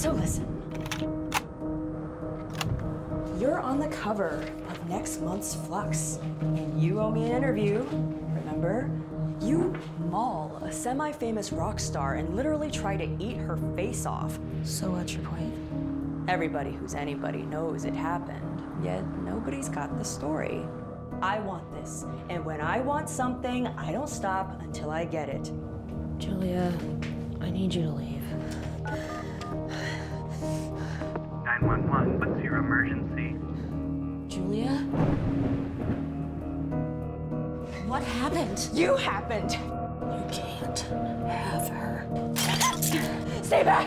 So listen. You're on the cover of next month's Flux, and you owe me an interview. Remember? You maul a semi famous rock star and literally try to eat her face off. So, what's your point? Everybody who's anybody knows it happened, yet nobody's got the story. I want this, and when I want something, I don't stop until I get it. Julia, I need you to leave. 911, what's your emergency? Julia? What happened? You happened! You can't have her. Stay back!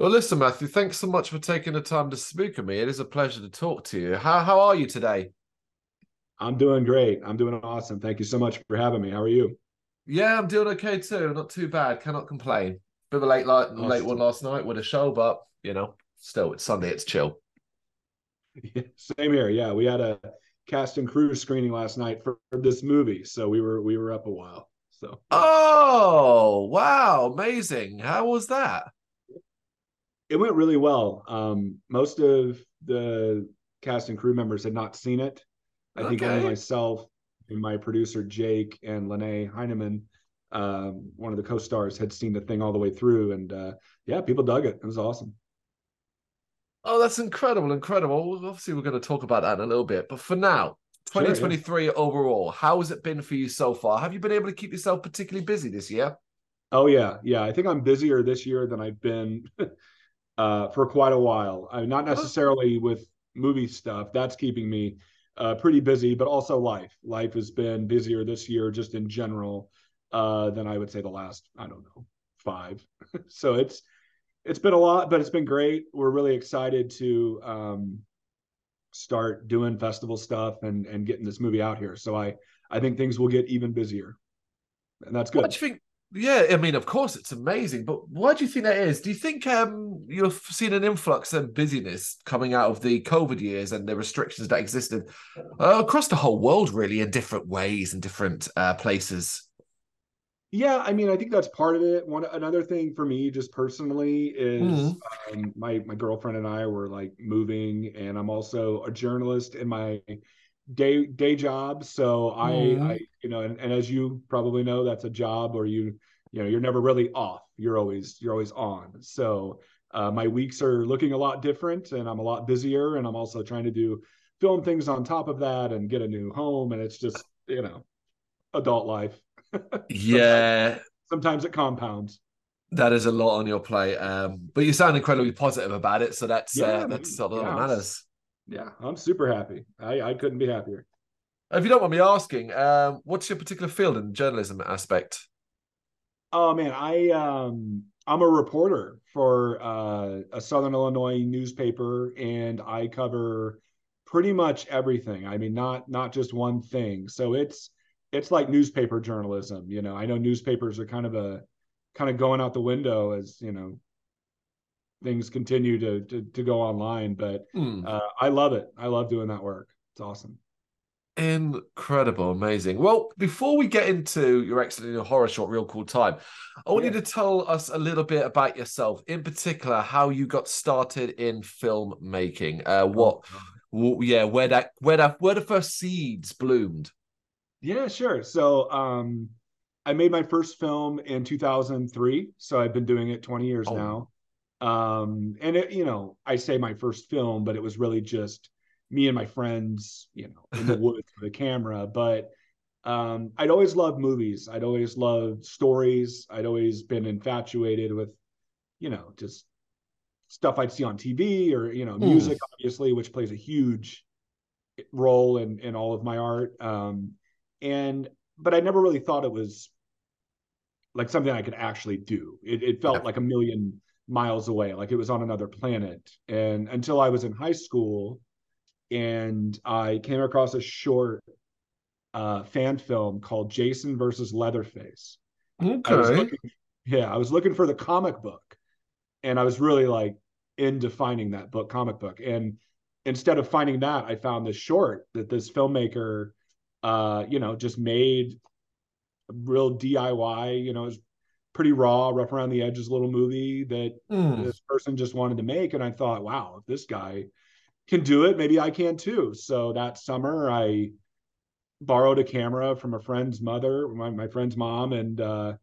Well, listen, Matthew, thanks so much for taking the time to speak with me. It is a pleasure to talk to you. How how are you today? I'm doing great. I'm doing awesome. Thank you so much for having me. How are you? Yeah, I'm doing okay too. Not too bad. Cannot complain. Bit of a late light, late one last night with a show, but you know, still it's Sunday. It's chill. Same here. Yeah, we had a cast and crew screening last night for, for this movie, so we were we were up a while. So. Oh wow! Amazing. How was that? It went really well. Um, most of the cast and crew members had not seen it. I think only myself and my producer Jake and Lene Heineman, um, one of the co-stars, had seen the thing all the way through, and uh, yeah, people dug it. It was awesome. Oh, that's incredible, incredible. Obviously, we're going to talk about that in a little bit. But for now, Sure, yeah. 2023 overall, how has it been for you so far? Have you been able to keep yourself particularly busy this year? Oh yeah, yeah. I think I'm busier this year than I've been uh, for quite a while. I not necessarily with movie stuff. That's keeping me uh, pretty busy, but also life. Life has been busier this year, just in general, uh, than I would say the last. I don't know, five. so it's it's been a lot, but it's been great. We're really excited to um, start doing festival stuff and and getting this movie out here. So I I think things will get even busier, and that's good. What do you think? Yeah, I mean, of course, it's amazing, but why do you think that is? Do you think um, you've seen an influx and busyness coming out of the COVID years and the restrictions that existed uh, across the whole world, really, in different ways and different uh, places? Yeah, I mean, I think that's part of it. One another thing for me, just personally, is Mhm. um, my my girlfriend and I were like moving, and I'm also a journalist in my day day job. So I, Mhm. I you know, and, and as you probably know, that's a job where you you know you're never really off. You're always you're always on. So uh, my weeks are looking a lot different, and I'm a lot busier, and I'm also trying to do film things on top of that and get a new home, and it's just you know adult life. Yeah, sometimes it compounds. that is a lot on your plate. Um, but you sound incredibly positive about it, so that's Yeah, uh, that's all that yeah, matters. Yeah, I'm super happy. I, I couldn't be happier. If you don't mind me asking, um, what's your particular field in the journalism aspect? Oh man, I um I'm a reporter for uh, a Southern Illinois newspaper, and I cover pretty much everything. I mean, not not just one thing. So it's it's like newspaper journalism. You know, I know newspapers are kind of a kind of going out the window as you know things continue to to, to go online, but Hmm. uh, I love it. I love doing that work. It's awesome. Incredible, amazing. Well, before we get into your excellent your horror short, Real Cool Time, I want you to tell us a little bit about yourself, in particular, how you got started in filmmaking. Uh, what, w- yeah, where that, where that, where the first seeds bloomed. Yeah, sure. So um I made my first film in 2003, so I've been doing it 20 years Oh. now. Um and it, you know, I say my first film, but it was really just me and my friends, you know, in the woods with a camera, but um I'd always loved movies. I'd always loved stories. I'd always been infatuated with you know, just stuff I'd see on TV or, you know, Hmm. music obviously, which plays a huge role in in all of my art. Um and but I never really thought it was like something I could actually do. It, it felt Yeah. like a million miles away, like it was on another planet. And until I was in high school, and I came across a short uh, fan film called Jason versus Leatherface. I Okay. looking, Yeah, I was looking for the comic book, and I was really like into finding that book, comic book. And instead of finding that, I found this short that this filmmaker, uh, you know, just made real DIY. You know, it was pretty raw, rough around the edges little movie that Mm. this person just wanted to make. And I thought, wow, if this guy can do it, maybe I can too. So that summer, I borrowed a camera from a friend's mother, my, my friend's mom, and uh,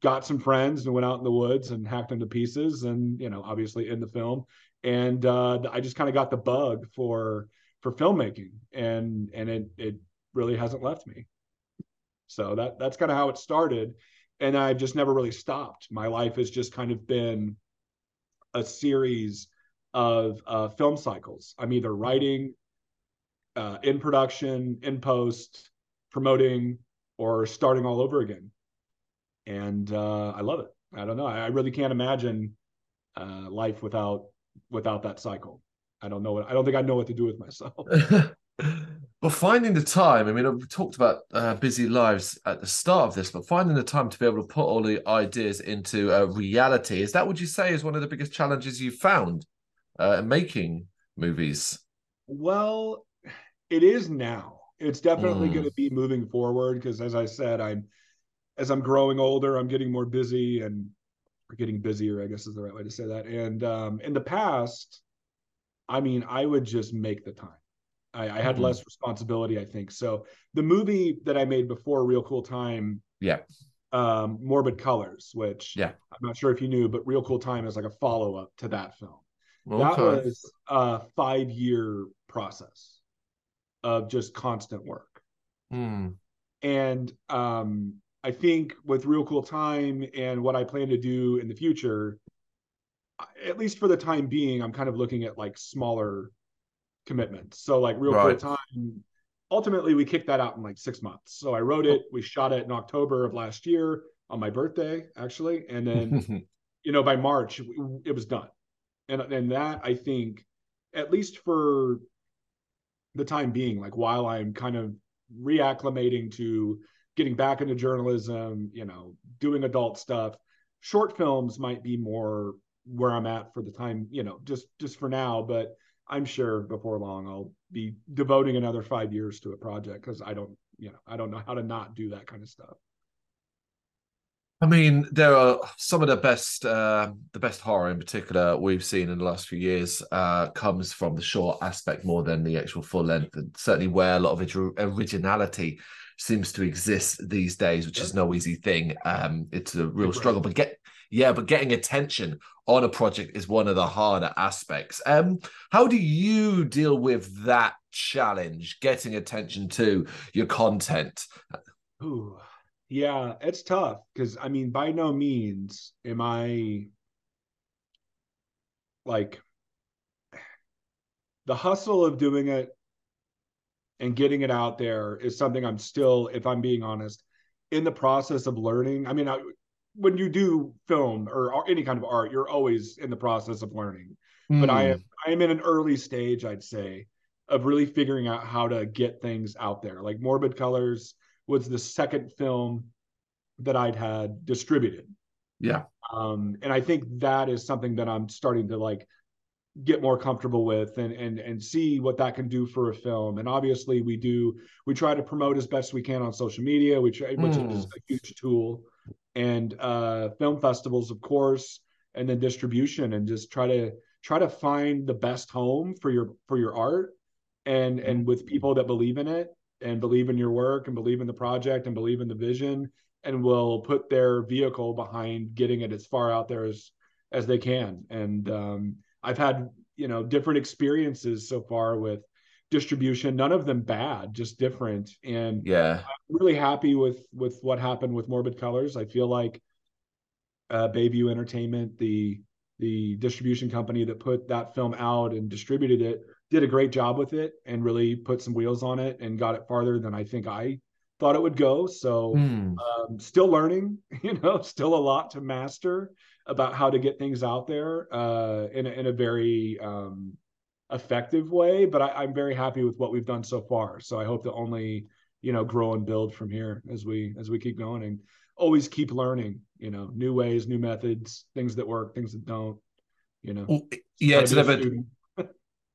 got some friends and went out in the woods and hacked them to pieces. And you know, obviously in the film, and uh, I just kind of got the bug for for filmmaking, and and it it really hasn't left me. So that that's kind of how it started, and I've just never really stopped. My life has just kind of been a series of uh, film cycles. I'm either writing, uh, in production, in post, promoting, or starting all over again. And uh, I love it. I don't know. I, I really can't imagine uh, life without without that cycle. I don't know what I don't think I know what to do with myself. but finding the time, I mean, we talked about uh, busy lives at the start of this, but finding the time to be able to put all the ideas into uh, reality, is that what you say is one of the biggest challenges you've found uh, in making movies? Well, it is now. It's definitely Mm. going to be moving forward because, as I said, I'm as I'm growing older, I'm getting more busy and getting busier. I guess is the right way to say that. And um, in the past, I mean, I would just make the time. I, I had Mhm. less responsibility, I think. So the movie that I made before Real Cool Time, Yeah. um, Morbid Colors, which Yeah. I'm not sure if you knew, but Real Cool Time is like a follow up to that film that was a five year process of just constant work Hmm. and um i think with real cool time and what i plan to do in the future at least for the time being i'm kind of looking at like smaller commitments so like real Right. cool time ultimately we kicked that out in like six months. So i wrote it we shot it in october of last year on my birthday actually and then you know by march it was done. And and that i think at least for the time being like while i'm kind of reacclimating to getting back into journalism you know doing adult stuff short films might be more where i'm at for the time you know just just for now but i'm sure before long i'll be devoting another five years to a project because i don't you know i don't know how to not do that kind of stuff. I mean, there are some of the best, uh, the best horror in particular we've seen in the last few years uh, comes from the short aspect more than the actual full length, and certainly where a lot of orig- originality seems to exist these days, which is no easy thing. Um, it's a real struggle, but get yeah, but getting attention on a project is one of the harder aspects. Um, how do you deal with that challenge, getting attention to your content? Ooh, yeah, it's tough because I mean, by no means am I like the hustle of doing it and getting it out there is something I'm still, if I'm being honest, in the process of learning. I mean, I, when you do film or, or any kind of art, you're always in the process of learning. But I Hmm. am I am in an early stage, I'd say, of really figuring out how to get things out there. Like Morbid Colors was the second film that I'd had distributed. yeah, Um, and I think that is something that I'm starting to like get more comfortable with and and and see what that can do for a film. And obviously we do we try to promote as best we can on social media, which which Mm. is a huge tool. And uh film festivals, of course, and then distribution and just try to try to find the best home for your for your art and and with people that believe in it and believe in your work and believe in the project and believe in the vision and will put their vehicle behind getting it as far out there as as they can. And um, i've had you know different experiences so far with distribution none of them bad just different and yeah. I'm really happy with with what happened with morbid colors i feel like uh bayview entertainment the the distribution company that put that film out and distributed it did a great job with it and really put some wheels on it and got it farther than i think i thought it would go so Hmm. um, still learning you know still a lot to master about how to get things out there uh, in, a, in a very um, effective way but I, i'm very happy with what we've done so far so i hope to only you know grow and build from here as we as we keep going and always keep learning. You know, new ways, new methods, things that work, things that don't. You know, yeah, it's to be a never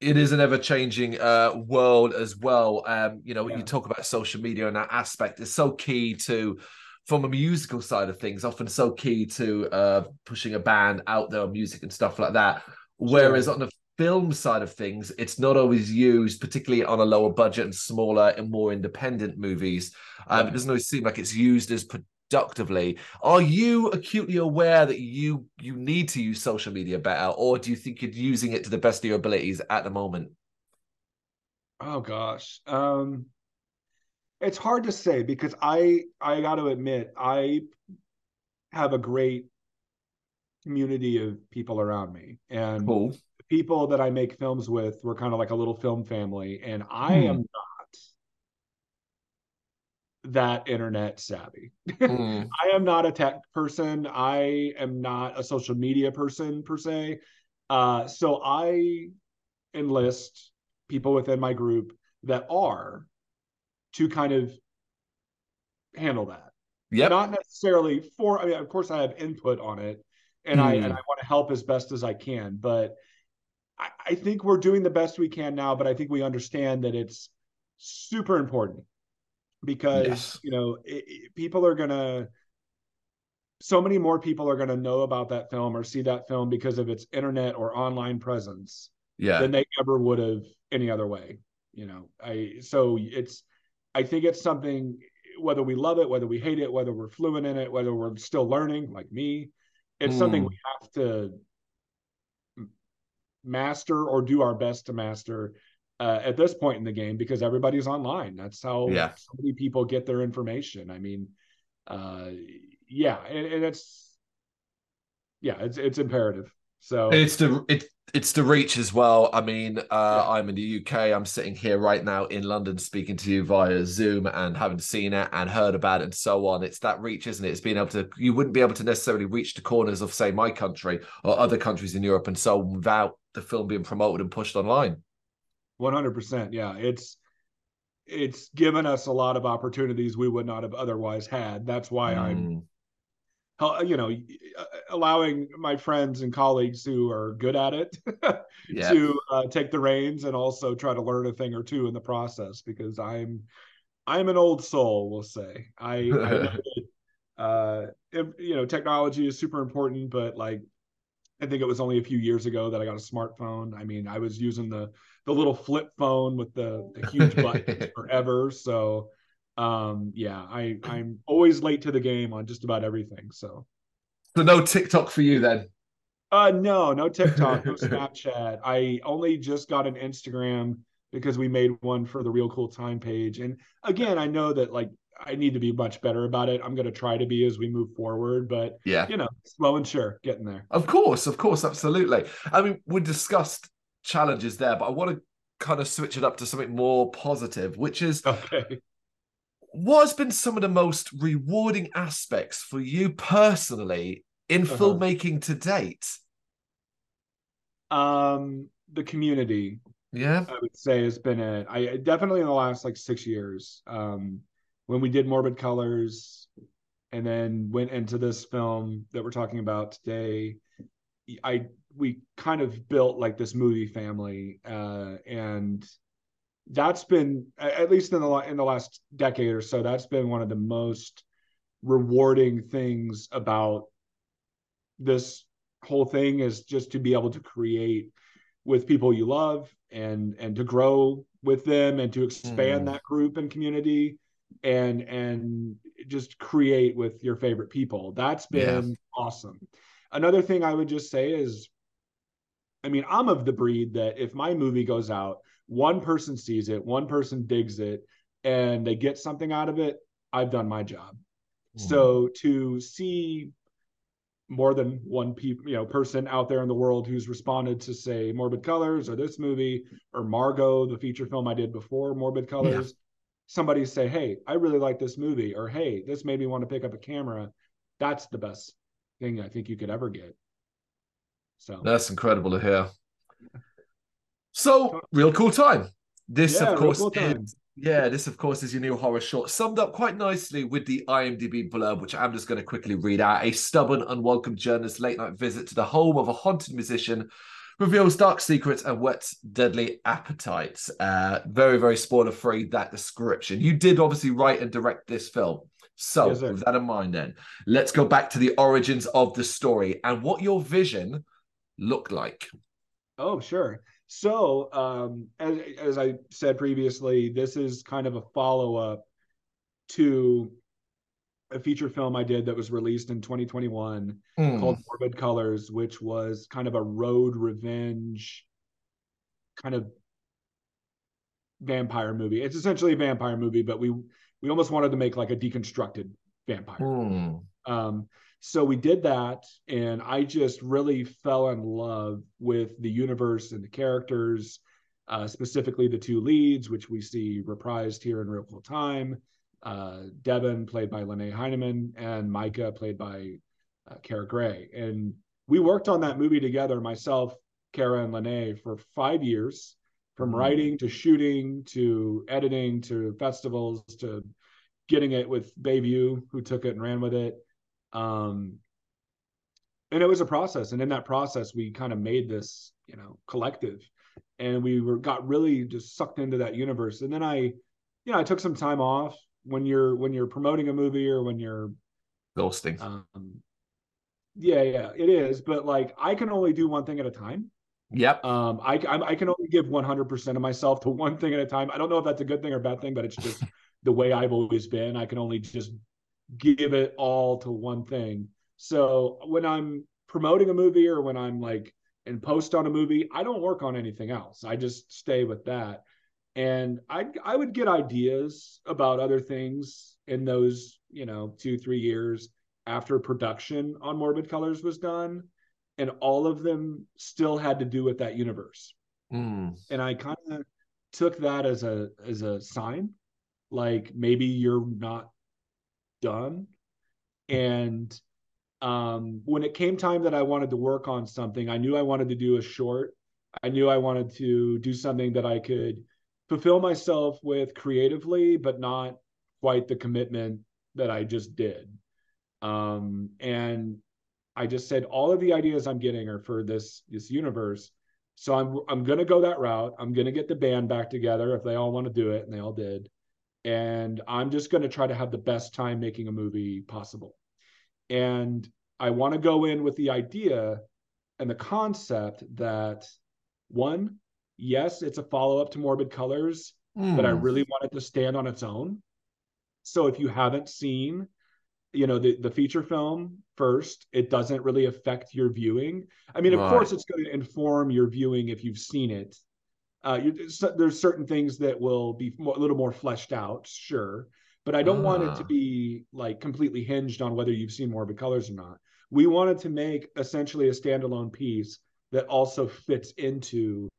it is an ever changing uh, world as well. Um, you know, Yeah. you talk about social media and that aspect is so key to, from a musical side of things, often so key to uh, pushing a band out there, on music and stuff like that. Whereas Sure. on the film side of things, it's not always used, particularly on a lower budget and smaller and more independent movies. Um. It doesn't always seem like it's used as productively. Are you acutely aware that you you need to use social media better, or do you think you're using it to the best of your abilities at the moment? Oh gosh. Um it's hard to say because I I got to admit I have a great community of people around me and Cool. People that I make films with we're kind of like a little film family and I Hmm. am not that internet savvy. Mm, I am not a tech person. I am not a social media person per se. Uh, so I enlist people within my group that are to kind of handle that. Yep. Not necessarily for. I mean, of course, I have input on it, and I and Mm. I want to help as best as I can. But I, think we're doing the best we can now. But I think we understand that it's super important because Yes. you know it, it- people are gonna so many more people are gonna know about that film or see that film because of its internet or online presence yeah. than they ever would have any other way you know i so it's i think it's something whether we love it whether we hate it whether we're fluent in it whether we're still learning like me it's something Mm. we have to master or do our best to master uh, at this point in the game because everybody's online. That's how Yeah. so many people get their information. I mean uh yeah and, and it's yeah it's it's imperative so It's the it, it's the reach as well. I mean, uh, I'm in the UK. I'm sitting here right now in London, speaking to you via Zoom, and having seen it and heard about it and so on. It's that reach, isn't it? It's being able to. You wouldn't be able to necessarily reach the corners of, say, my country or other countries in Europe and so on without the film being promoted and pushed online. 100% yeah it's it's given us a lot of opportunities we would not have otherwise had that's why i'm Mm, hel- you know uh, allowing my friends and colleagues who are good at it yeah. to uh, take the reins and also try to learn a thing or two in the process because i'm i'm an old soul we'll say i, I know that, uh you know technology is super important but like I think it was only a few years ago that I got a smartphone. I mean, I was using the the little flip phone with the, the huge buttons forever. So um yeah, I I'm always late to the game on just about everything. So So no TikTok for you then. uh no, no TikTok, no Snapchat. I only just got an Instagram because we made one for the Real Cool Time page. And again, I know that like I need to be much better about it. I'm gonna try to be as we move forward, but Yeah. you know, slow and sure, getting there. Of course, of course, absolutely. I mean, we discussed challenges there, but I want to kind of switch it up to something more positive, which is Okay. What has been some of the most rewarding aspects for you personally in Uh-huh. filmmaking to date? Um the community Yeah. I would say has been a I definitely in the last like six years. Um, when we did Morbid Colors, and then went into this film that we're talking about today, I we kind of built like this movie family, uh, and that's been at least in the in the last decade or so. That's been one of the most rewarding things about this whole thing is just to be able to create with people you love and and to grow with them and to expand Mm. that group and community and and just create with your favorite people that's been awesome another thing i would just say is i mean i'm of the breed that if my movie goes out one person sees it one person digs it and they get something out of it i've done my job hmm. so to see more than one pe- you know person out there in the world who's responded to say Morbid Colors or this movie or Margot, the feature film I did before Morbid Colors, somebody say, "Hey, I really like this movie," or "Hey, this made me want to pick up a camera." That's the best thing I think you could ever get. So That's incredible to hear. So, real cool time. This, Yeah, of course, Cool is Yeah, this, of course, is your new horror short, summed up quite nicely with the IMDb blurb, which I'm just going to quickly read out. A stubborn, unwelcome journalist's late night visit to the home of a haunted musician reveals dark secrets and whets deadly appetites. Uh, very, very spoiler free, that description. You did obviously write and direct this film. So, Yes, with that in mind, then, let's go back to the origins of the story and what your vision looked like. Oh, sure. So, um, as, as I said previously, this is kind of a follow up to a feature film I did that was released in 2021 Hmm. called Morbid Colors, which was kind of a road revenge kind of vampire movie. It's essentially a vampire movie, but we we almost wanted to make like a deconstructed vampire. Hmm. Um, so we did that, and I just really fell in love with the universe and the characters, uh, specifically the two leads, which we see reprised here in Real Cool Time. Uh, Devin, played by Lene Heineman, and Micah, played by uh, Kara Gray. And we worked on that movie together, myself, Kara, and Lene, for five years, from Mhm. writing to shooting to editing to festivals to getting it with Bayview, who took it and ran with it. Um, and it was a process. And in that process, we kind of made this, you know, collective, and we were got really just sucked into that universe. And then I, you know, I took some time off when you're when you're promoting a movie or when you're Ghosting. um yeah yeah it is but like i can only do one thing at a time yep. um i i can only give 100% of myself to one thing at a time i don't know if that's a good thing or bad thing but it's just the way i've always been i can only just give it all to one thing. So when i'm promoting a movie or when i'm like in post on a movie i don't work on anything else. I just stay with that. And i i would get ideas about other things in those you know two three years after production on morbid colors was done and all of them still had to do with that universe. Hmm. and i kind of took that as a as a sign like maybe you're not done. And um when it came time that i wanted to work on something i knew i wanted to do a short. I knew i wanted to do something that i could fulfill myself with creatively but not quite the commitment that i just did. Um and i just said all of the ideas i'm getting are for this this universe. So i'm i'm going to go that route. I'm going to get the band back together if they all want to do it and they all did and i'm just going to try to have the best time making a movie possible and i want to go in with the idea and the concept that one yes it's a follow-up to morbid colors but I Hmm. really want it to stand on its own. So if you haven't seen, you know, the, the feature film first, it doesn't really affect your viewing. I mean, of course, it's going to inform your viewing if you've seen it. Uh, you, there's certain things that will be more, a little more fleshed out, sure, but I don't want it to Ah. be like completely hinged on whether you've seen Morbid Colors or not. We wanted to make essentially a standalone piece that also fits into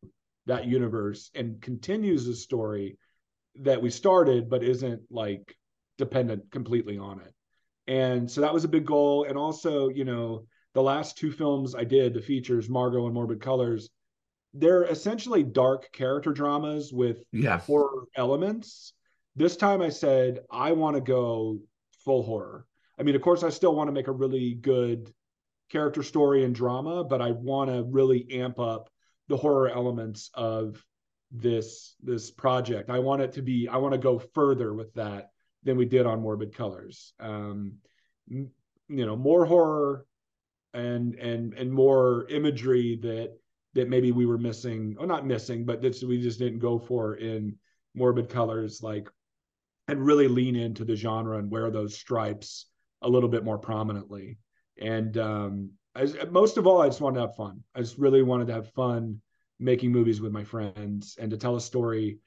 that universe and continues the story that we started, but isn't like dependent completely on it. And so that was a big goal. And also, you know, the last two films I did, the features, Margot and Morbid Colors, they're essentially dark character dramas with Yeah. horror elements. This time I said, I want to go full horror. I mean, of course, I still want to make a really good character story and drama, but I want to really amp up the horror elements of this this project. I want it to be I want to go further with that than we did on Morbid Colors. Um, you know, more horror and and and more imagery that that maybe we were missing, or not missing, but that we just didn't go for in Morbid Colors, like and really lean into the genre and wear those stripes a little bit more prominently. And um, as, most of all, I just wanted to have fun. I just really wanted to have fun making movies with my friends and to tell a story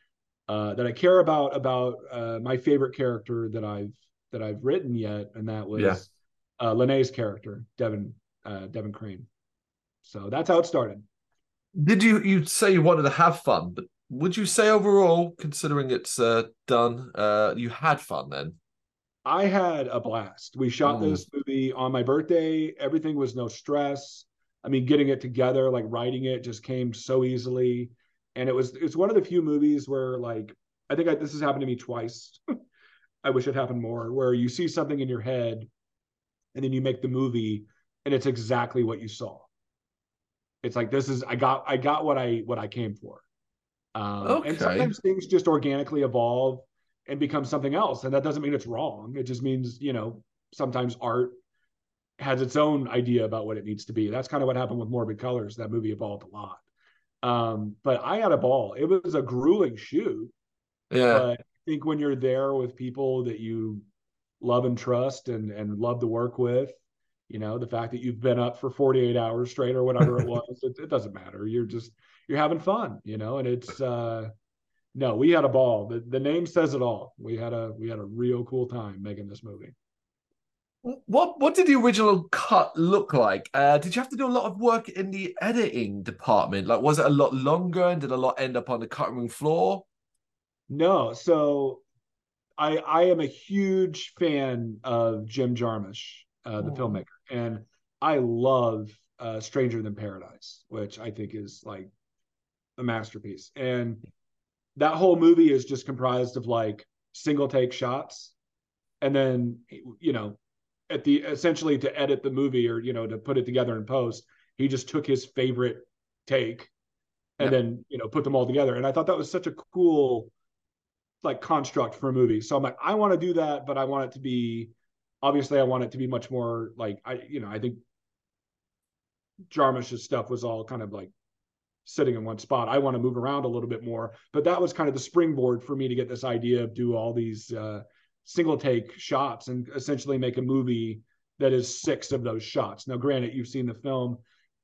uh, that I care about about uh, my favorite character that I've that I've written yet, and that was Yeah. uh, Lene's character, Devin uh, Devin Crane. So that's how it started. Did you you say you wanted to have fun, but would you say overall, considering it's uh, done, uh, you had fun then? I had a blast. We shot Mm. this movie on my birthday. Everything was no stress. I mean, getting it together, like writing it, just came so easily. And it was it's one of the few movies where like I think I, this has happened to me twice. I wish it happened more, where you see something in your head, and then you make the movie, and it's exactly what you saw. It's like this is I got I got what I what I came for. Um, Okay. And sometimes things just organically evolve and become something else, and that doesn't mean it's wrong. It just means you know sometimes art has its own idea about what it needs to be. That's kind of what happened with Morbid Colors. That movie evolved a lot. Um, but I had a ball. It was a grueling shoot, Yeah. but I think when you're there with people that you love and trust and and love to work with, you know, the fact that you've been up for 48 hours straight or whatever it was, it, it doesn't matter. You're just you're having fun, you know, and it's uh no, we had a ball. The the name says it all. We had a we had a real cool time making this movie. What what did the original cut look like? Uh, did you have to do a lot of work in the editing department? Like, was it a lot longer, and did a lot end up on the cutting room floor? No, so I I am a huge fan of Jim Jarmusch, uh, the Oh. filmmaker, and I love uh, Stranger Than Paradise, which I think is like a masterpiece. And that whole movie is just comprised of like single take shots, and then you know, at the essentially to edit the movie or you know to put it together in post, he just took his favorite take and Yep. then you know put them all together. And I thought that was such a cool like construct for a movie. So I'm like, I want to do that, but I want it to be obviously I want it to be much more like I, you know, I think Jarmusch's stuff was all kind of like sitting in one spot. I want to move around a little bit more, but that was kind of the springboard for me to get this idea of do all these uh, single take shots and essentially make a movie that is six of those shots. Now, granted, you've seen the film;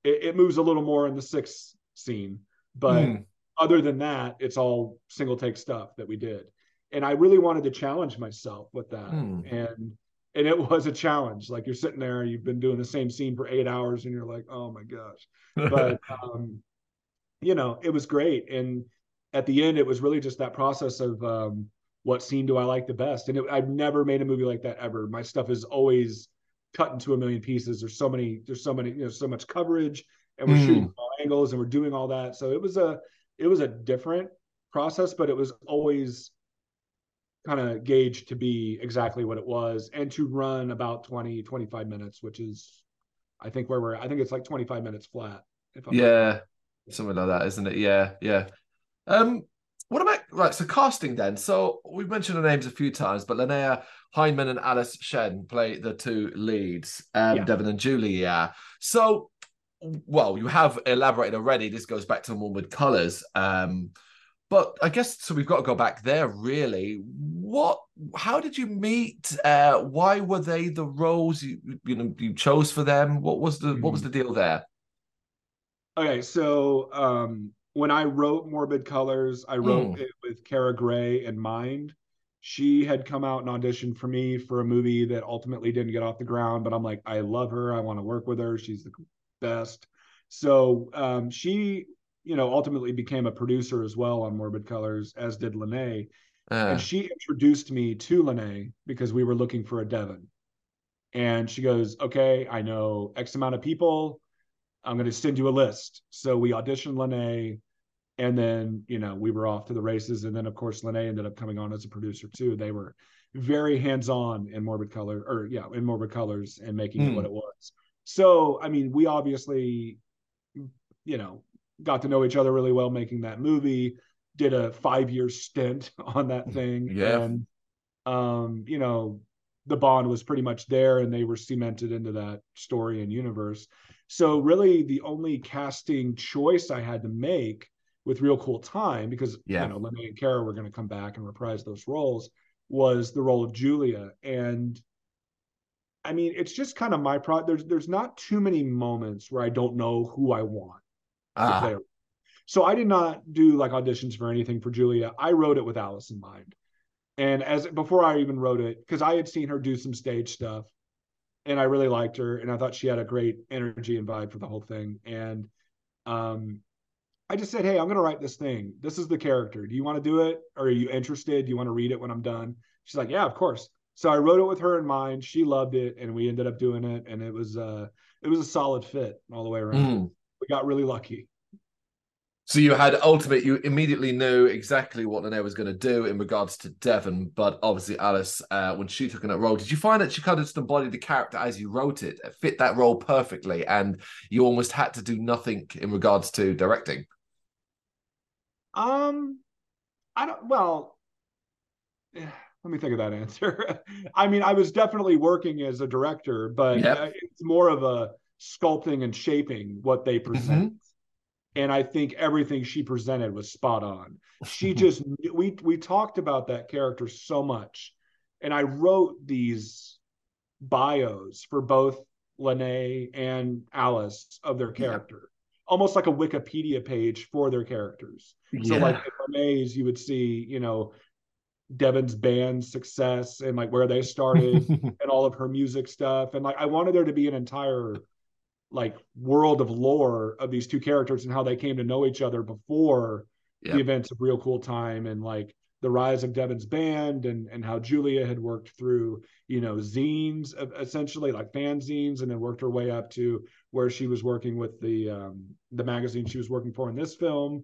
it, it moves a little more in the sixth scene, but Hmm. other than that, it's all single take stuff that we did. And I really wanted to challenge myself with that. Hmm. And and it was a challenge. Like you're sitting there, you've been doing the same scene for eight hours, and you're like, oh my gosh. But um, you know, it was great. And at the end, it was really just that process of um, what scene do I like the best? And it, I've never made a movie like that ever. My stuff is always cut into a million pieces. There's so many, there's so many, you know, so much coverage, and we're Mm. shooting all angles, and we're doing all that. So it was a, it was a different process, but it was always kind of gauge to be exactly what it was and to run about 20 25 minutes which is i think where we're i think it's like 25 minutes flat if I'm yeah, something like that, isn't it? Yeah, yeah. Um, what about right? So casting then. So we've mentioned the names a few times, but Linnea Hyndman and Alice Shen play the two leads, um, Yeah. Devon and Julia. So, well, you have elaborated already. This goes back to Morbid Colors. Um, but I guess so. We've got to go back there. Really, what? How did you meet? Uh, why were they the roles you you know you chose for them? What was the what was the deal there? Okay, so um, when I wrote Morbid Colors, I wrote Mm. it with Kara Gray in mind. She had come out and auditioned for me for a movie that ultimately didn't get off the ground, but I'm like, I love her. I want to work with her. She's the best. So um, she, you know, ultimately became a producer as well on Morbid Colors, as did Lene. Uh, And she introduced me to Lene because we were looking for a Devon. And she goes, Okay, I know X amount of people. I'm going to send you a list. So we auditioned Lene, and then you know we were off to the races. And then of course Lene ended up coming on as a producer too. They were very hands-on in Morbid Color, or yeah, in Morbid Colors, and making it Hmm. what it was. So I mean, we obviously, you know, got to know each other really well making that movie. Did a five-year stint on that thing, Yeah. and um, you know, the bond was pretty much there, and they were cemented into that story and universe. So really, the only casting choice I had to make with Real Cool Time, because Yeah. you know, Lene and Kara were going to come back and reprise those roles, was the role of Julia. And I mean, it's just kind of my pro. There's there's not too many moments where I don't know who I want to ah, play. So I did not do like auditions for anything for Julia. I wrote it with Alice in mind. And as before I even wrote it, because I had seen her do some stage stuff and I really liked her and I thought she had a great energy and vibe for the whole thing. And um I just said, Hey, I'm gonna write this thing. This is the character. Do you want to do it? Or are you interested? Do you want to read it when I'm done? She's like, Yeah, of course. So I wrote it with her in mind. She loved it and we ended up doing it. And it was uh it was a solid fit all the way around. mm. We got really lucky. So you had ultimate. You immediately knew exactly what Lene was going to do in regards to Devon, but obviously Alice, uh, when she took on that role, did you find that she kind of just embodied the character as you wrote it, fit that role perfectly, and you almost had to do nothing in regards to directing? Um, I don't. Well, let me think of that answer. I mean, I was definitely working as a director, but yep. it's more of a sculpting and shaping what they present. Mm-hmm and I think everything she presented was spot on. She just we we talked about that character so much, and I wrote these bios for both Lene and Alice of their character, yeah. almost like a Wikipedia page for their characters. Yeah. So like in Lene's, you would see you know Devin's band success and like where they started and all of her music stuff, and like I wanted there to be an entire like world of lore of these two characters and how they came to know each other before yep. the events of Real Cool Time and like the rise of Devon's band and and how Julia had worked through you know zines essentially like fanzines and then worked her way up to where she was working with the um, the magazine she was working for in this film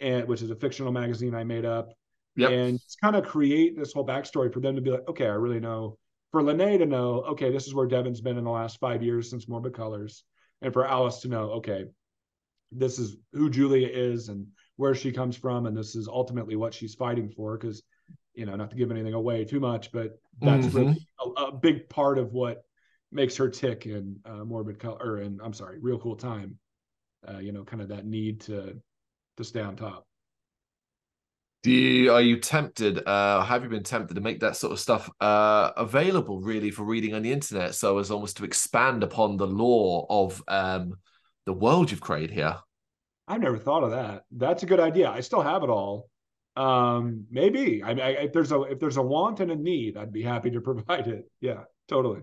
and which is a fictional magazine I made up yep. and it's kind of create this whole backstory for them to be like okay I really know for Lene to know okay this is where Devon's been in the last five years since Morbid Colors and for Alice to know, okay, this is who Julia is and where she comes from, and this is ultimately what she's fighting for. Because, you know, not to give anything away too much, but that's mm-hmm. really a, a, big part of what makes her tick in uh, Morbid Color, And I'm sorry, Real Cool Time. Uh, you know, kind of that need to to stay on top. Do you, are you tempted? Uh, have you been tempted to make that sort of stuff uh, available, really, for reading on the internet, so as almost to expand upon the lore of um, the world you've created here? I've never thought of that. That's a good idea. I still have it all. Um, maybe. I, I if there's a if there's a want and a need, I'd be happy to provide it. Yeah, totally.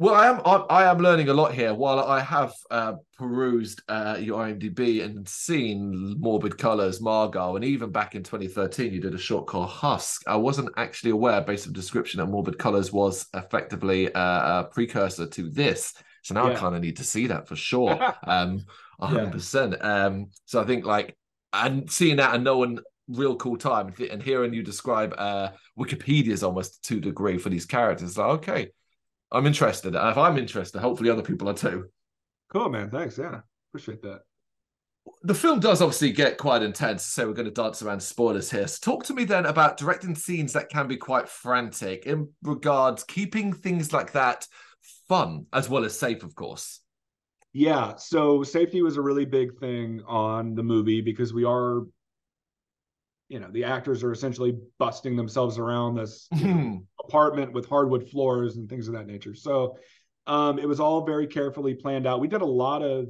Well, I am I, am learning a lot here. While I have uh, perused uh, your IMDb and seen Morbid Colors, Margot, and even back in 2013, you did a short called Husk. I wasn't actually aware, based on description, that Morbid Colors was effectively a precursor to this. So now yeah. I kind of need to see that for sure, um, 100%. Yeah. Um, so I think like and seeing that and knowing real cool time and hearing you describe uh, Wikipedia's almost to degree for these characters, like okay I'm interested. If I'm interested, hopefully other people are too. Cool, man. Thanks. Yeah, appreciate that. The film does obviously get quite intense, so we're going to dance around spoilers here. So talk to me then about directing scenes that can be quite frantic in regards keeping things like that fun as well as safe, of course. Yeah, so safety was a really big thing on the movie because we are you know the actors are essentially busting themselves around this know, apartment with hardwood floors and things of that nature. So um, it was all very carefully planned out. We did a lot of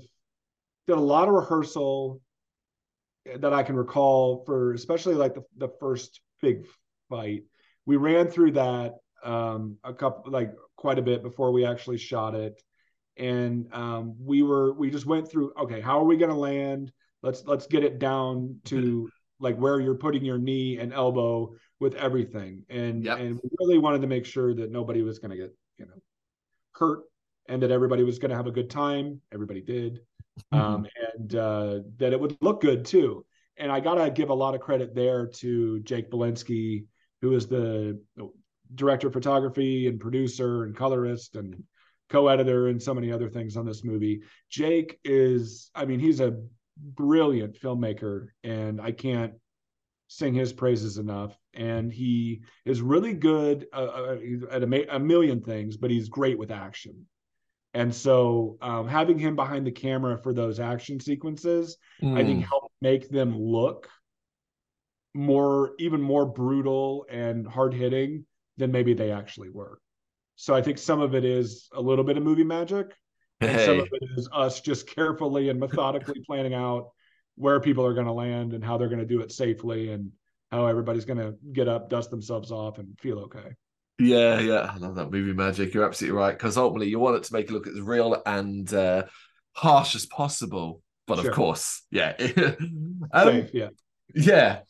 did a lot of rehearsal that i can recall for especially like the, the first big fight. We ran through that um, a couple like quite a bit before we actually shot it. And um, we were we just went through okay how are we going to land? Let's let's get it down to like where you're putting your knee and elbow with everything. And yep. and we really wanted to make sure that nobody was going to get, you know, hurt and that everybody was going to have a good time. Everybody did. Mm-hmm. Um, and uh, that it would look good too. And I got to give a lot of credit there to Jake Belinsky, who is the director of photography and producer and colorist and co-editor and so many other things on this movie. Jake is, I mean, he's a brilliant filmmaker, and I can't sing his praises enough. And he is really good uh, uh at a, a, million things, but he's great with action. And so, um, having him behind the camera for those action sequences, mm. I think mm. helped make them look more, even more brutal and hard hitting than maybe they actually were. So I think some of it is a little bit of movie magic, and hey. some of it is us just carefully and methodically planning out where people are going to land and how they're going to do it safely and how everybody's going to get up, dust themselves off, and feel okay. Yeah, yeah, I love that movie magic. You're absolutely right because ultimately you want it to make it look as real and uh, harsh as possible. But sure. of course, yeah, um, Safe, yeah, yeah.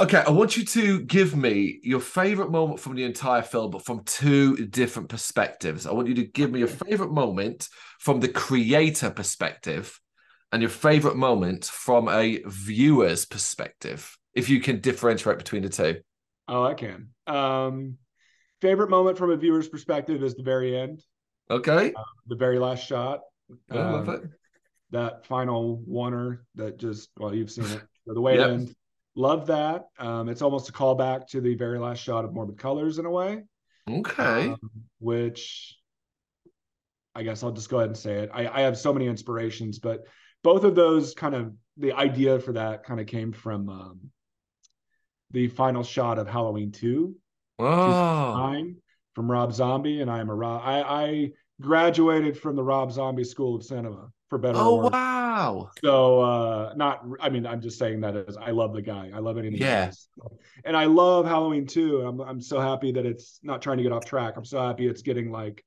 Okay, I want you to give me your favorite moment from the entire film, but from two different perspectives. I want you to give me your favorite moment from the creator perspective and your favorite moment from a viewer's perspective, if you can differentiate between the two. Oh, I can. Um, favorite moment from a viewer's perspective is the very end, Okay. the very last shot. I love Um, it. that final oner that just well you've seen it so the way Yep. it ends love that um it's almost a callback to the very last shot of morbid colors in a way Okay. um, which i guess i'll just go ahead and say it I, I have so many inspirations but both of those kind of the idea for that kind of came from um the final shot of halloween 2 oh. from Rob Zombie, and I'm a Rob. I, I graduated from the Rob Zombie School of Cinema for better Oh or worse. wow. So uh not I mean I'm just saying that as I love the guy. I love anything. Yeah. And I love Halloween 2. I'm I'm so happy that it's not trying to get off track. I'm so happy it's getting like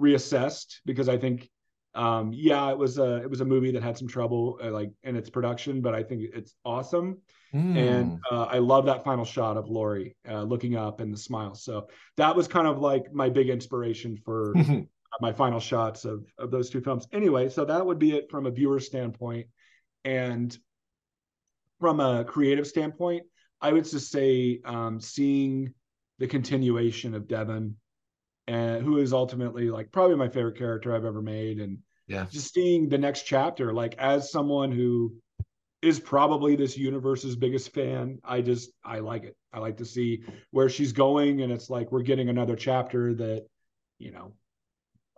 reassessed because I think um yeah, it was a it was a movie that had some trouble uh, like in its production, but I think it's awesome. And Mm. uh, I love that final shot of Laurie uh, looking up and the smile. So that was kind of like my big inspiration for my final shots of of those two films. Anyway, so that would be it from a viewer standpoint, and from a creative standpoint, I would just say um, seeing the continuation of Devon, and who is ultimately like probably my favorite character I've ever made, and yeah. just seeing the next chapter, like as someone who is probably this universe's biggest fan, I just I like it. I like to see where she's going, and it's like we're getting another chapter that, you know,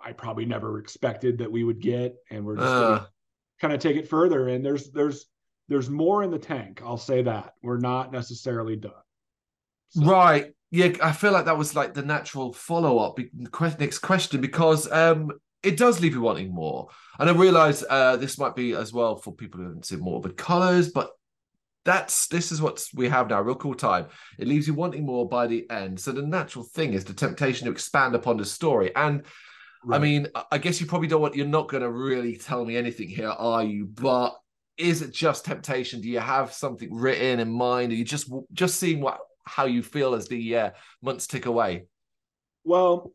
I probably never expected that we would get, and we're just Uh, gonna kind of take it further. And there's there's there's more in the tank. I'll say that we're not necessarily done. So- Right. Yeah, I feel like that was like the natural follow up next question because um it does leave you wanting more. And I realize uh this might be as well for people who haven't seen Morbid Colors, but that's this is what we have now, real cool time. It leaves you wanting more by the end. So the natural thing is the temptation to expand upon the story. And I mean, I- guess you probably don't want you're not gonna really tell me anything here, are you? But is it just temptation? Do you have something written in mind? Are you just just seeing what how you feel as the uh, months tick away? Well,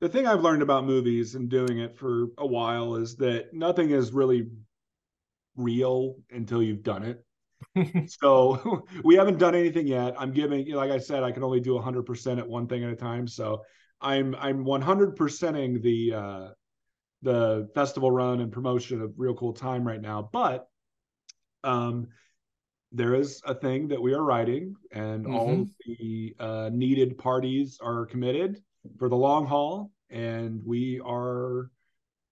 the thing I've learned about movies and doing it for a while is that nothing is really real until you've done it. so we haven't done anything yet. I'm giving, like I said, I can only do 100% at one thing at a time. So I'm I'm 100%ing the uh, the festival run and promotion of Real Cool Time right now. But um, there is a thing that we are writing, and all of the uh, needed parties are committed for the long haul, and we are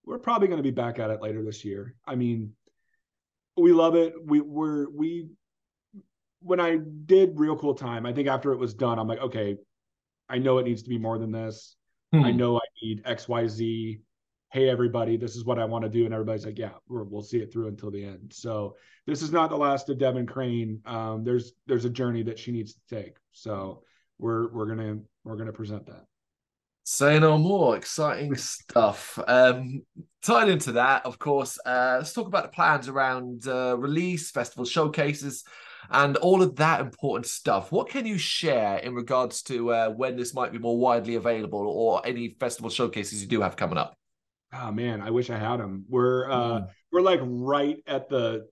we're probably going to be back at it later this year. I mean, we love it. We we're we when I did Real Cool Time, I think after it was done, I'm like, okay, I know it needs to be more than this. I Hmm. know I need X, Y, Z. Hey, everybody, this is what I want to do, and everybody's like, yeah, we're, we'll see it through until the end. So this is not the last of Devin Crane. Um, there's there's a journey that she needs to take. So we're we're gonna we're gonna present that. Say no more. Exciting stuff. Um, tied into that, of course, uh, let's talk about the plans around uh, release, festival showcases, and all of that important stuff. What can you share in regards to uh, when this might be more widely available or any festival showcases you do have coming up? Oh man, I wish I had them. We're uh Mm. we're like right at the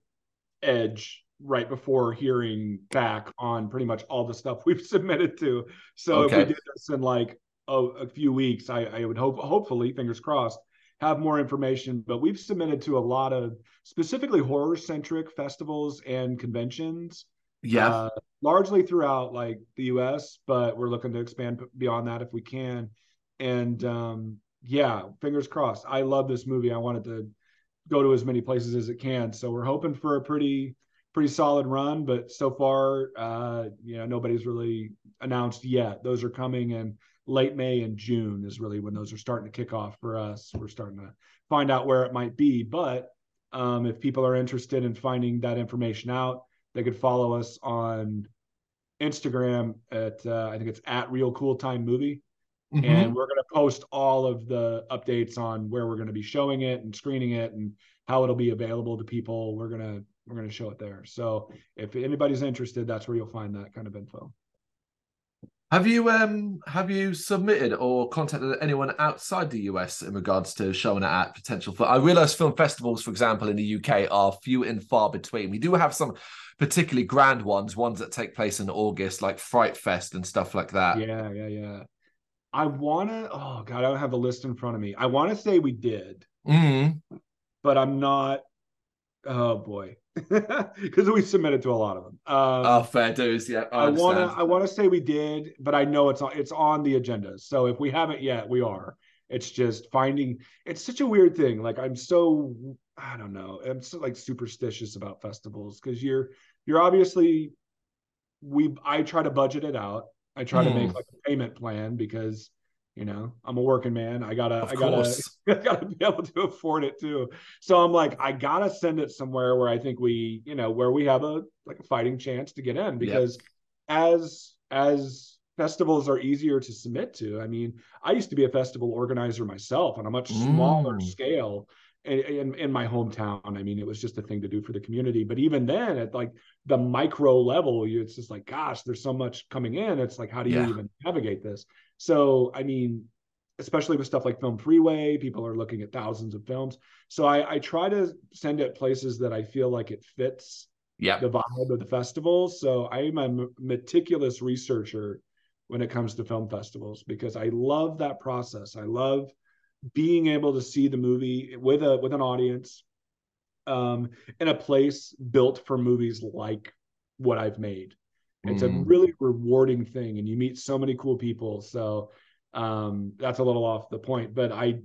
edge right before hearing back on pretty much all the stuff we've submitted to. So if we did this in like a, a few weeks, I, I would hope hopefully, fingers crossed, have more information. But we've submitted to a lot of specifically horror centric festivals and conventions. Yeah. uh, largely throughout like the US, but we're looking to expand beyond that if we can. And um, yeah, fingers crossed. I love this movie. I wanted to go to as many places as it can. So we're hoping for a pretty pretty solid run, but so far, uh, you know, nobody's really announced yet. Those are coming in late May and June is really when those are starting to kick off for us. We're starting to find out where it might be, but um, if people are interested in finding that information out, they could follow us on Instagram at uh, I think it's at Real Cool Time Movie, Mhm. and we're going to post all of the updates on where we're going to be showing it and screening it and how it'll be available to people. We're gonna we're gonna show it there. So if anybody's interested, that's where you'll find that kind of info. Have you um have you submitted or contacted anyone outside the US in regards to showing it at potential for I realise film festivals, for example, in the UK are few and far between. We do have some particularly grand ones, ones that take place in August, like Fright Fest and stuff like that. Yeah, yeah, yeah. I wanna oh god, I don't have the list in front of me. I wanna say we did, Mm. but I'm not oh boy. Because we submitted to a lot of them. Um, Oh, fair dues. Yeah, I, to. I want to say we did, but I know it's on it's on the agenda. So if we haven't yet, we are. It's just finding. It's such a weird thing. Like I'm so I don't know. I'm so like superstitious about festivals because you're you're obviously we I try to budget it out. I try to make Hmm. like a payment plan because you know I'm a working man. I gotta I gotta. I gotta be able to afford it too. So I'm like, I gotta send it somewhere where I think we, you know, where we have a like a fighting chance to get in because as as festivals are easier to submit to. I mean, I used to be a festival organizer myself on a much smaller Mm. scale in, in in my hometown. I mean, it was just a thing to do for the community. But even then, at like the micro level, you it's just like, gosh, there's so much coming in. It's like, how do you Yeah. even navigate this? So, I mean, especially with stuff like Film Freeway, people are looking at thousands of films. So I, I try to send it places that I feel like it fits Yeah. the vibe of the festival. So I am a meticulous researcher when it comes to film festivals because I love that process. I love being able to see the movie with a with an audience um, in a place built for movies like what I've made. It's a Mm. really rewarding thing, and you meet so many cool people. So um, that's a little off the point, but I,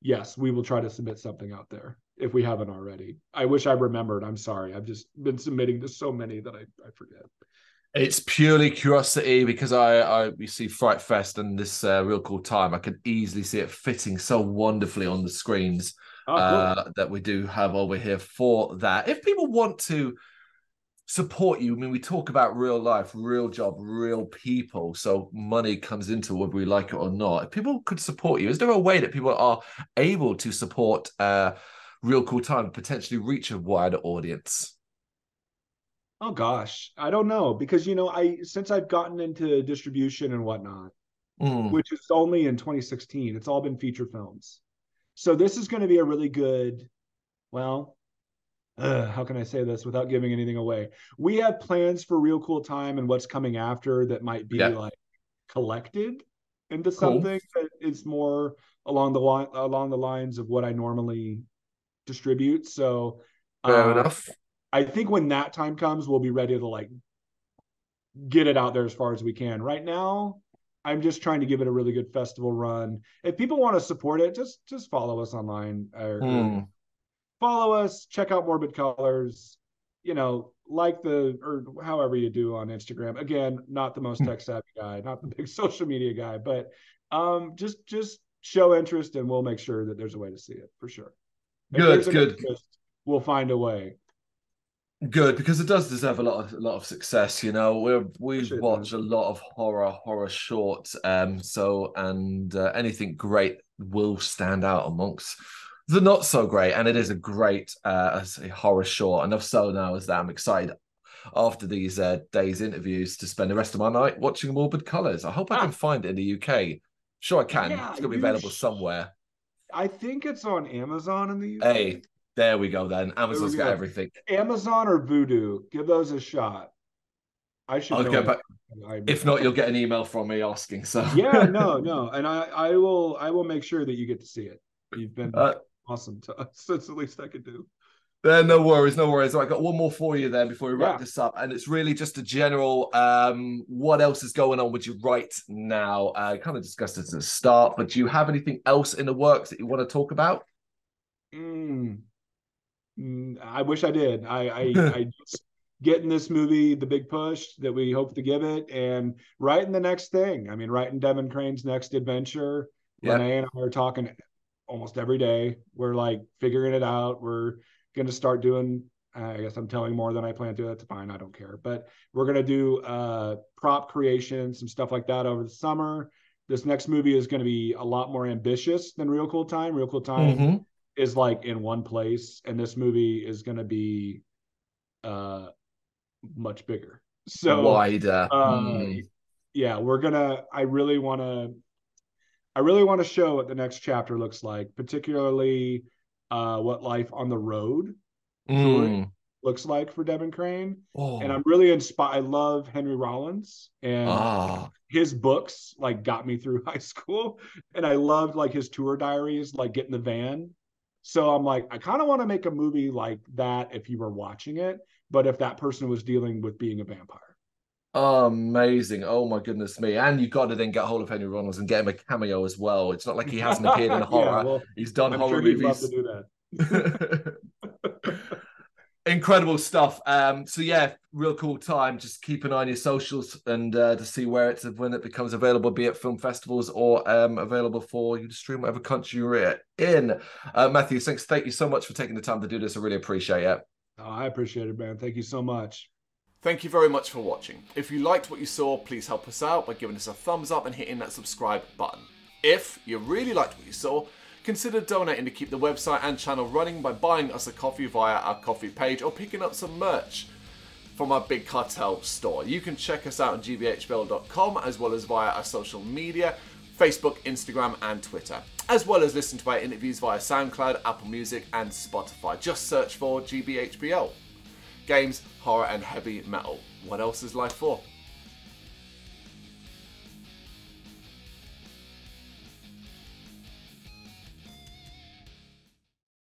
yes, we will try to submit something out there if we haven't already. I wish I remembered. I'm sorry. I've just been submitting to so many that I, I forget. It's purely curiosity because I, I you see Fright Fest and this uh, real cool time. I can easily see it fitting so wonderfully on the screens Oh, cool. uh, that we do have over here for that. If people want to support you, I mean, we talk about real life, real job, real people. So money comes into whether we like it or not. If people could support you, is there a way that people are able to support uh, Real Cool Time, potentially reach a wider audience? Oh gosh, I don't know because you know I since I've gotten into distribution and whatnot, Mm, which is only in 2016, it's all been feature films. So this is going to be a really good, well, uh, how can I say this without giving anything away? We have plans for Real Cool Time and what's coming after that might be Yeah. like collected into Cool. something that is more along the line along the lines of what I normally distribute. So fair uh, enough. I think when that time comes, we'll be ready to like get it out there as far as we can. Right now, I'm just trying to give it a really good festival run. If people want to support it, just just follow us online or, or Mm. Follow us, check out Morbid Colors, you know, like the or however you do on Instagram. Again, not the most tech savvy guy, not the big social media guy, but um just just show interest and we'll make sure that there's a way to see it for sure. If Good, good. interest, We'll find a way. Good because it does deserve a lot of a lot of success. You know, we're we Sure watch a lot of horror horror shorts. Um, so and uh, anything great will stand out amongst the not so great, and it is a great uh, horror short. Enough so now is that I'm excited after these uh, days interviews to spend the rest of my night watching Morbid Colors. I hope I Ah. can find it in the UK. Sure, I can. Yeah, it's gonna be available sh- somewhere. I think it's on Amazon in the UK. Hey, there we go. Then Amazon's got everything. Amazon or Vudu. Give those a shot. I should I'll get back. If not, you'll get an email from me asking. So yeah, no, no, and I, I will, I will make sure that you get to see it. You've been Uh, awesome to us. That's the least I could do. Uh, no worries, no worries. I got one more for you then before we wrap Yeah. this up, and it's really just a general. Um, what else is going on with you right now? I kind of discussed it at the start, but do you have anything else in the works that you want to talk about? Mm. Mm, I wish I did. I, I, I just getting this movie the big push that we hope to give it, and writing the next thing. I mean, writing Devin Crane's next adventure. Yeah. Renee and I are talking almost every day. We're like figuring it out. We're gonna start doing. I guess I'm telling more than I plan to. That's fine. I don't care. But we're gonna do uh, prop creation, some stuff like that over the summer. This next movie is going to be a lot more ambitious than Real Cool Time. Real Cool Time Mhm. is like in one place, and this movie is going to be uh much bigger. So Wider. uh, Mm. yeah, we're gonna. I really want to. I really want to show what the next chapter looks like, particularly uh, what life on the road Mm. looks like for Devin Crane. Oh. And I'm really inspired. I love Henry Rollins and ah. his books like got me through high school. And I loved like his tour diaries, like get in the van. So I'm like, I kind of want to make a movie like that if you were watching it, but if that person was dealing with being a vampire. Amazing. Oh my goodness me. And you've got to then get hold of Henry Rollins and get him a cameo as well. It's not like he hasn't appeared in Yeah, horror. well, He's done I'm horror sure movies. do that. Incredible stuff. Um, so yeah, real cool time. Just keep an eye on your socials and uh, to see where it's when it becomes available, be it film festivals or um, available for you to stream whatever country you're in. Uh, Matthew, thanks. Thank you so much for taking the time to do this. I really appreciate it. Oh, I appreciate it, man. Thank you so much. Thank you very much for watching. If you liked what you saw, please help us out by giving us a thumbs up and hitting that subscribe button. If you really liked what you saw, consider donating to keep the website and channel running by buying us a coffee via our Ko-Fi page or picking up some merch from our Big Cartel store. You can check us out on gbhbl.com as well as via our social media Facebook, Instagram, and Twitter, as well as listen to our interviews via SoundCloud, Apple Music, and Spotify. Just search for GBHBL. Games, horror, and heavy metal. What else is life for?